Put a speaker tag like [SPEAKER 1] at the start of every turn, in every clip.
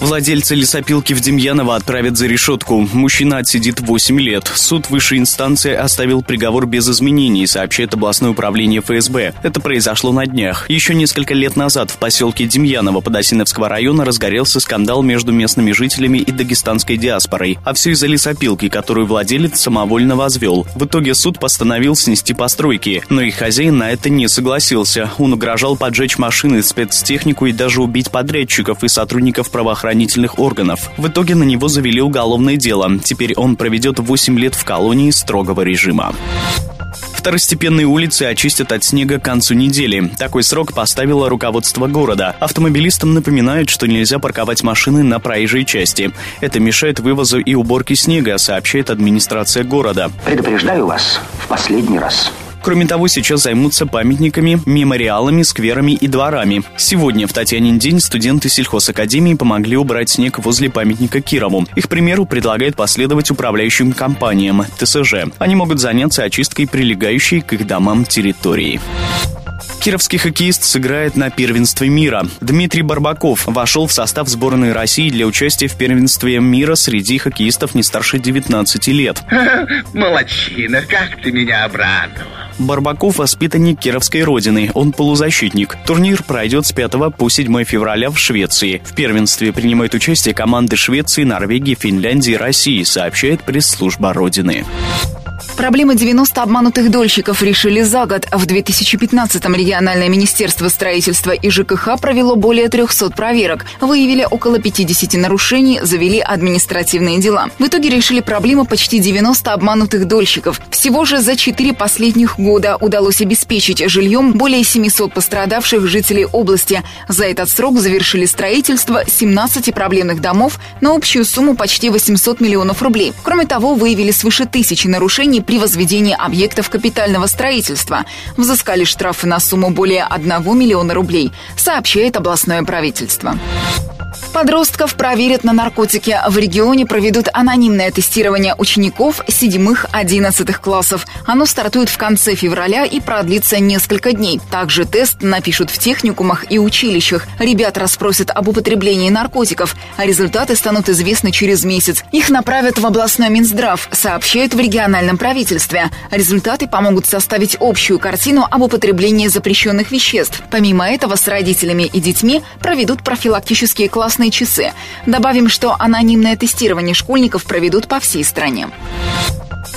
[SPEAKER 1] Владельца лесопилки в Демьяново отправят за решетку. Мужчина отсидит 8 лет. Суд высшей инстанции оставил приговор без изменений, сообщает областное управление ФСБ. Это произошло на днях. Еще несколько лет назад в поселке Демьяново Подосиновского района разгорелся скандал между местными жителями и дагестанской диаспорой. А все из-за лесопилки, которую владелец самовольно возвел. В итоге суд постановил снести постройки, но их хозяин на это не согласился. Он угрожал поджечь машины, спецтехнику и даже убить подрядчиков и сотрудников правоохранительных правоохранительных органов. В итоге на него завели уголовное дело. Теперь он проведет 8 лет в колонии строгого режима. Второстепенные улицы очистят от снега к концу недели. Такой срок поставило руководство города. Автомобилистам напоминают, что нельзя парковать машины на проезжей части. Это мешает вывозу и уборке снега, сообщает администрация города.
[SPEAKER 2] Предупреждаю вас в последний раз.
[SPEAKER 1] Кроме того, сейчас займутся памятниками, мемориалами, скверами и дворами. Сегодня в Татьянин день студенты сельхозакадемии помогли убрать снег возле памятника Кирову. Их примеру предлагает последовать управляющим компаниям ТСЖ. Они могут заняться очисткой прилегающей к их домам территории. Кировский хоккеист сыграет на первенстве мира. Дмитрий Барбаков вошел в состав сборной России для участия в первенстве мира среди хоккеистов не старше 19 лет.
[SPEAKER 3] Молодчина, как ты меня обрадовал.
[SPEAKER 1] Барбаков – воспитанник Кировской родины. Он полузащитник. Турнир пройдет с 5 по 7 февраля в Швеции. В первенстве принимают участие команды Швеции, Норвегии, Финляндии и России, сообщает пресс-служба Родины.
[SPEAKER 4] Проблемы 90 обманутых дольщиков решили за год. В 2015-м региональное министерство строительства и ЖКХ провело более 300 проверок. Выявили около 50 нарушений, завели административные дела. В итоге решили проблему почти 90 обманутых дольщиков. Всего же за 4 последних года удалось обеспечить жильем более 700 пострадавших жителей области. За этот срок завершили строительство 17 проблемных домов на общую сумму почти 800 миллионов рублей. Кроме того, выявили свыше тысячи нарушений при возведении объектов капитального строительства. Взыскали штрафы на сумму более 1 миллиона рублей, сообщает областное правительство. Подростков проверят на наркотики. В регионе проведут анонимное тестирование учеников 7-11 классов. Оно стартует в конце февраля и продлится несколько дней. Также тест напишут в техникумах и училищах. Ребят расспросят об употреблении наркотиков. А результаты станут известны через месяц. Их направят в областной Минздрав, сообщают в региональном правительстве. Результаты помогут составить общую картину об употреблении запрещенных веществ. Помимо этого, с родителями и детьми проведут профилактические классные часы. Добавим, что анонимное тестирование школьников проведут по всей стране.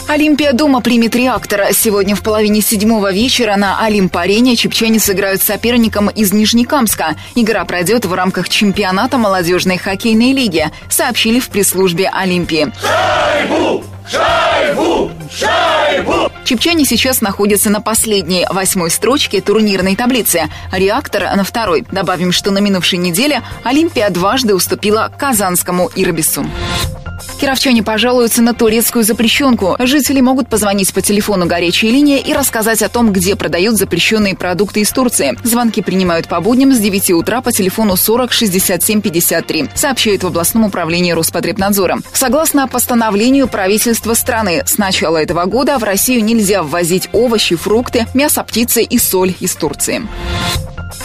[SPEAKER 4] Олимпия дома примет реактора. Сегодня в половине седьмого вечера на Олимп-арене чепчане сыграют с соперником из Нижнекамска. Игра пройдет в рамках чемпионата молодежной хоккейной лиги, сообщили в пресс-службе Олимпии. Шайбу! Шайбу! Шайбу! Чепчане сейчас находятся на последней, восьмой строчке турнирной таблицы. Реактор на второй. Добавим, что на минувшей неделе Олимпия дважды уступила казанскому Ирбису. Кировчане пожалуются на турецкую запрещенку. Жители могут позвонить по телефону горячей линии и рассказать о том, где продают запрещенные продукты из Турции. Звонки принимают по будням с 9 утра по телефону 40 67 53, сообщает в областном управлении Роспотребнадзора. Согласно постановлению правительства страны, с начала этого года в Россию нельзя ввозить овощи, фрукты, мясо птицы и соль из Турции.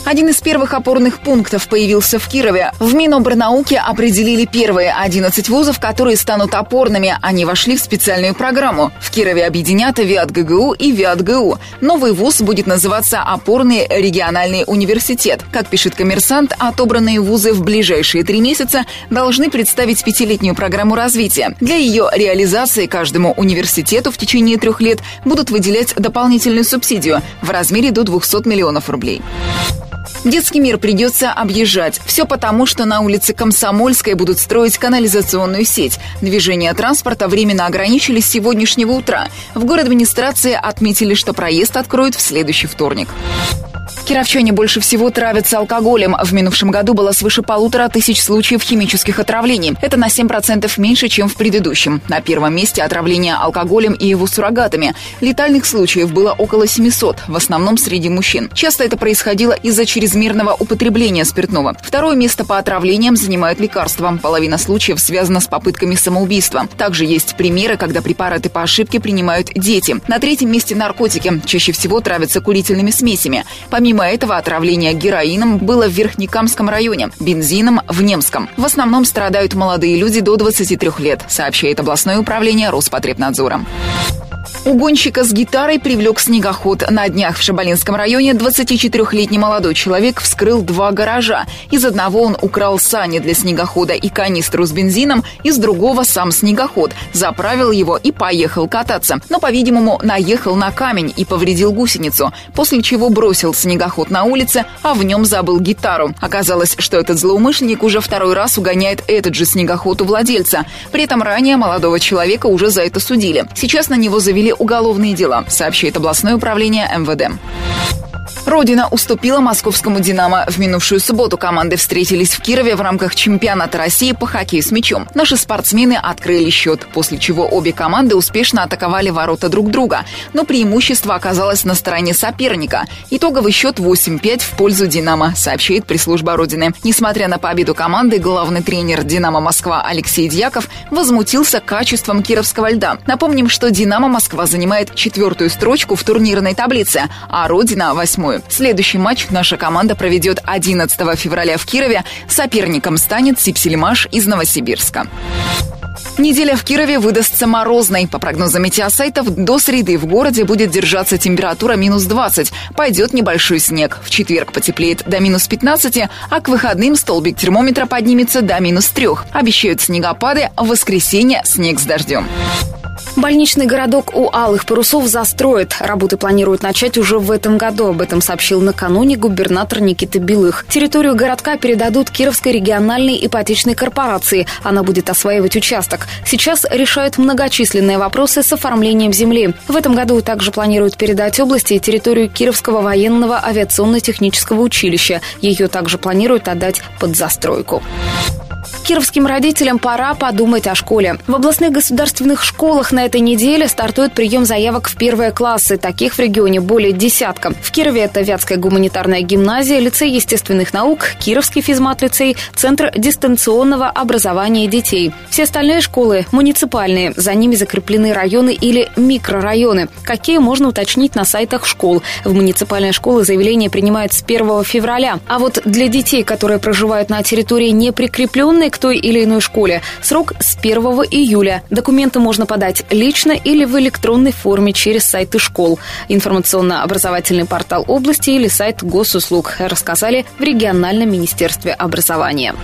[SPEAKER 4] Один из первых опорных пунктов появился в Кирове. В Минобрнауке определили первые 11 вузов, которые станут опорными. Они вошли в специальную программу. В Кирове объединят ВИАТ и ВИАТ. Новый вуз будет называться «Опорный региональный университет». Как пишет коммерсант, отобранные вузы в ближайшие три месяца должны представить пятилетнюю программу развития. Для ее реализации каждому университету в течение трех лет будут выделять дополнительную субсидию в размере до 200 миллионов рублей. Детский мир придется объезжать. Все потому, что на улице Комсомольской будут строить канализационную сеть. Движение транспорта временно ограничили с сегодняшнего утра. В город администрации отметили, что проезд откроют в следующий вторник. Кировчане больше всего травятся алкоголем. В минувшем году было свыше полутора тысяч случаев химических отравлений. Это на 7% меньше, чем в предыдущем. На первом месте отравление алкоголем и его суррогатами. Летальных случаев было около 700, в основном среди мужчин. Часто это происходило из-за чрезмерного употребления спиртного. Второе место по отравлениям занимают лекарства. Половина случаев связана с попытками самоубийства. Также есть примеры, когда препараты по ошибке принимают дети. На третьем месте наркотики. Чаще всего травятся курительными смесями. Помимо Помимо этого, отравление героином было в Верхнекамском районе, бензином в Немском. В основном страдают молодые люди до 23 лет, сообщает областное управление Роспотребнадзора. Угонщика с гитарой привлек снегоход. На днях в Шабалинском районе 24-летний молодой человек вскрыл два гаража. Из одного он украл сани для снегохода и канистру с бензином, из другого сам снегоход. Заправил его и поехал кататься. Но, по-видимому, наехал на камень и повредил гусеницу, после чего бросил снегоход на улице, а в нем забыл гитару. Оказалось, что этот злоумышленник уже второй раз угоняет этот же снегоход у владельца. При этом ранее молодого человека уже за это судили. Сейчас на него завели уголовные дела, сообщает областное управление МВД. Родина уступила московскому «Динамо». В минувшую субботу команды встретились в Кирове в рамках чемпионата России по хоккею с мячом. Наши спортсмены открыли счет, после чего обе команды успешно атаковали ворота друг друга. Но преимущество оказалось на стороне соперника. Итоговый счет 8-5 в пользу «Динамо», сообщает пресс-служба Родины. Несмотря на победу команды, главный тренер «Динамо Москва» Алексей Дьяков возмутился качеством кировского льда. Напомним, что «Динамо Москва» занимает четвертую строчку в турнирной таблице, а «Родина» – восьмую. Следующий матч наша команда проведет 11 февраля в Кирове. Соперником станет Сипсельмаш из Новосибирска. Неделя в Кирове выдастся морозной. По прогнозам метеосайтов, до среды в городе будет держаться температура минус 20. Пойдет небольшой снег. В четверг потеплеет до минус 15, а к выходным столбик термометра поднимется до минус 3. Обещают снегопады, в воскресенье снег с дождем.
[SPEAKER 5] Больничный городок у Алых Парусов застроят. Работы планируют начать уже в этом году. Об этом сообщил накануне губернатор Никита Белых. Территорию городка передадут Кировской региональной ипотечной корпорации. Она будет осваивать участок. Сейчас решают многочисленные вопросы с оформлением земли. В этом году также планируют передать области территорию Кировского военного авиационно-технического училища. Ее также планируют отдать под застройку. Кировским родителям пора подумать о школе. В областных государственных школах на этой неделе стартует прием заявок в первые классы. Таких в регионе более десятка. В Кирове это Вятская гуманитарная гимназия, лицей естественных наук, Кировский физмат-лицей, Центр дистанционного образования детей. Все остальные школы муниципальные. За ними закреплены районы или микрорайоны. Какие можно уточнить на сайтах школ. В муниципальные школы заявления принимают с 1 февраля. А вот для детей, которые проживают на территории не прикрепленной к той или иной школе. Срок с 1 июля. Документы можно подать лично или в электронной форме через сайты школ. Информационно-образовательный портал области или сайт госуслуг, рассказали в региональном министерстве образования.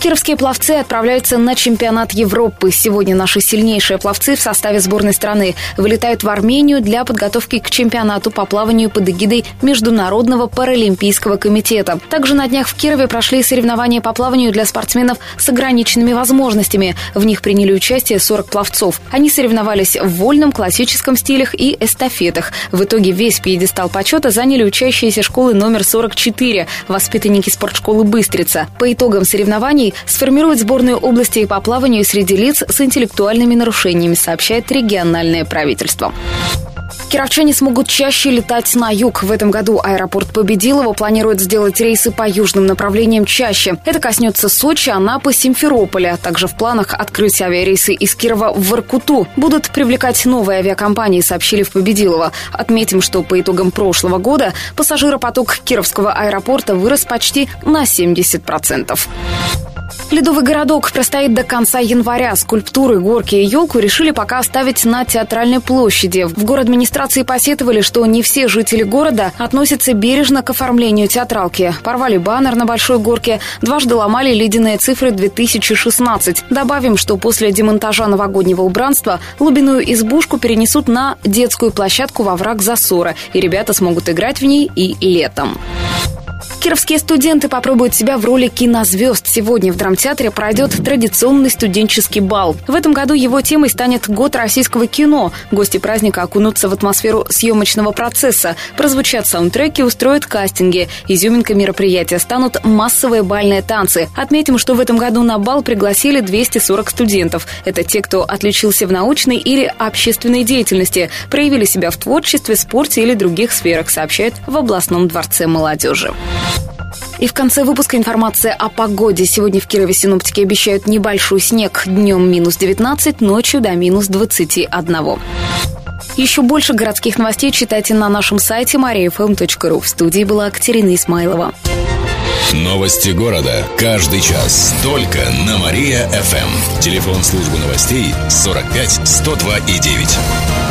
[SPEAKER 5] Кировские пловцы отправляются на чемпионат Европы. Сегодня наши сильнейшие пловцы в составе сборной страны вылетают в Армению для подготовки к чемпионату по плаванию под эгидой Международного паралимпийского комитета. Также на днях в Кирове прошли соревнования по плаванию для спортсменов с ограниченными возможностями. В них приняли участие 40 пловцов. Они соревновались в вольном, классическом стилях и эстафетах. В итоге весь пьедестал почета заняли учащиеся школы номер 44, воспитанники спортшколы «Быстрица». По итогам соревнований сформирует сборную области по плаванию среди лиц с интеллектуальными нарушениями, сообщает региональное правительство. Кировчане смогут чаще летать на юг. В этом году аэропорт Победилова планирует сделать рейсы по южным направлениям чаще. Это коснется Сочи, Анапы, Симферополя. Также в планах открыть авиарейсы из Кирова в Воркуту. Будут привлекать новые авиакомпании, сообщили в Победилово. Отметим, что по итогам прошлого года пассажиропоток Кировского аэропорта вырос почти на 70%. Ледовый городок простоит до конца января. Скульптуры, горки и елку решили пока оставить на театральной площади. В город администрации посетовали, что не все жители города относятся бережно к оформлению театралки. Порвали баннер на Большой горке, дважды ломали ледяные цифры 2016. Добавим, что после демонтажа новогоднего убранства глубинную избушку перенесут на детскую площадку во враг Засора, и ребята смогут играть в ней и летом. Кировские студенты попробуют себя в роли кинозвезд. Сегодня в драмтеатре пройдет традиционный студенческий бал. В этом году его темой станет год российского кино. Гости праздника окунутся в атмосферу съемочного процесса. Прозвучат саундтреки, устроят кастинги. Изюминкой мероприятия станут массовые бальные танцы. Отметим, что в этом году на бал пригласили 240 студентов. Это те, кто отличился в научной или общественной деятельности, проявили себя в творчестве, спорте или других сферах, сообщает в областном дворце молодежи. И в конце выпуска информация о погоде. Сегодня в Кирове синоптики обещают небольшой снег. Днем минус 19, ночью до минус 21. Еще больше городских новостей читайте на нашем сайте mariafm.ru. В студии была Катерина Исмайлова.
[SPEAKER 6] Новости города. Каждый час. Только на Мария-ФМ. Телефон службы новостей 45 102 и 9.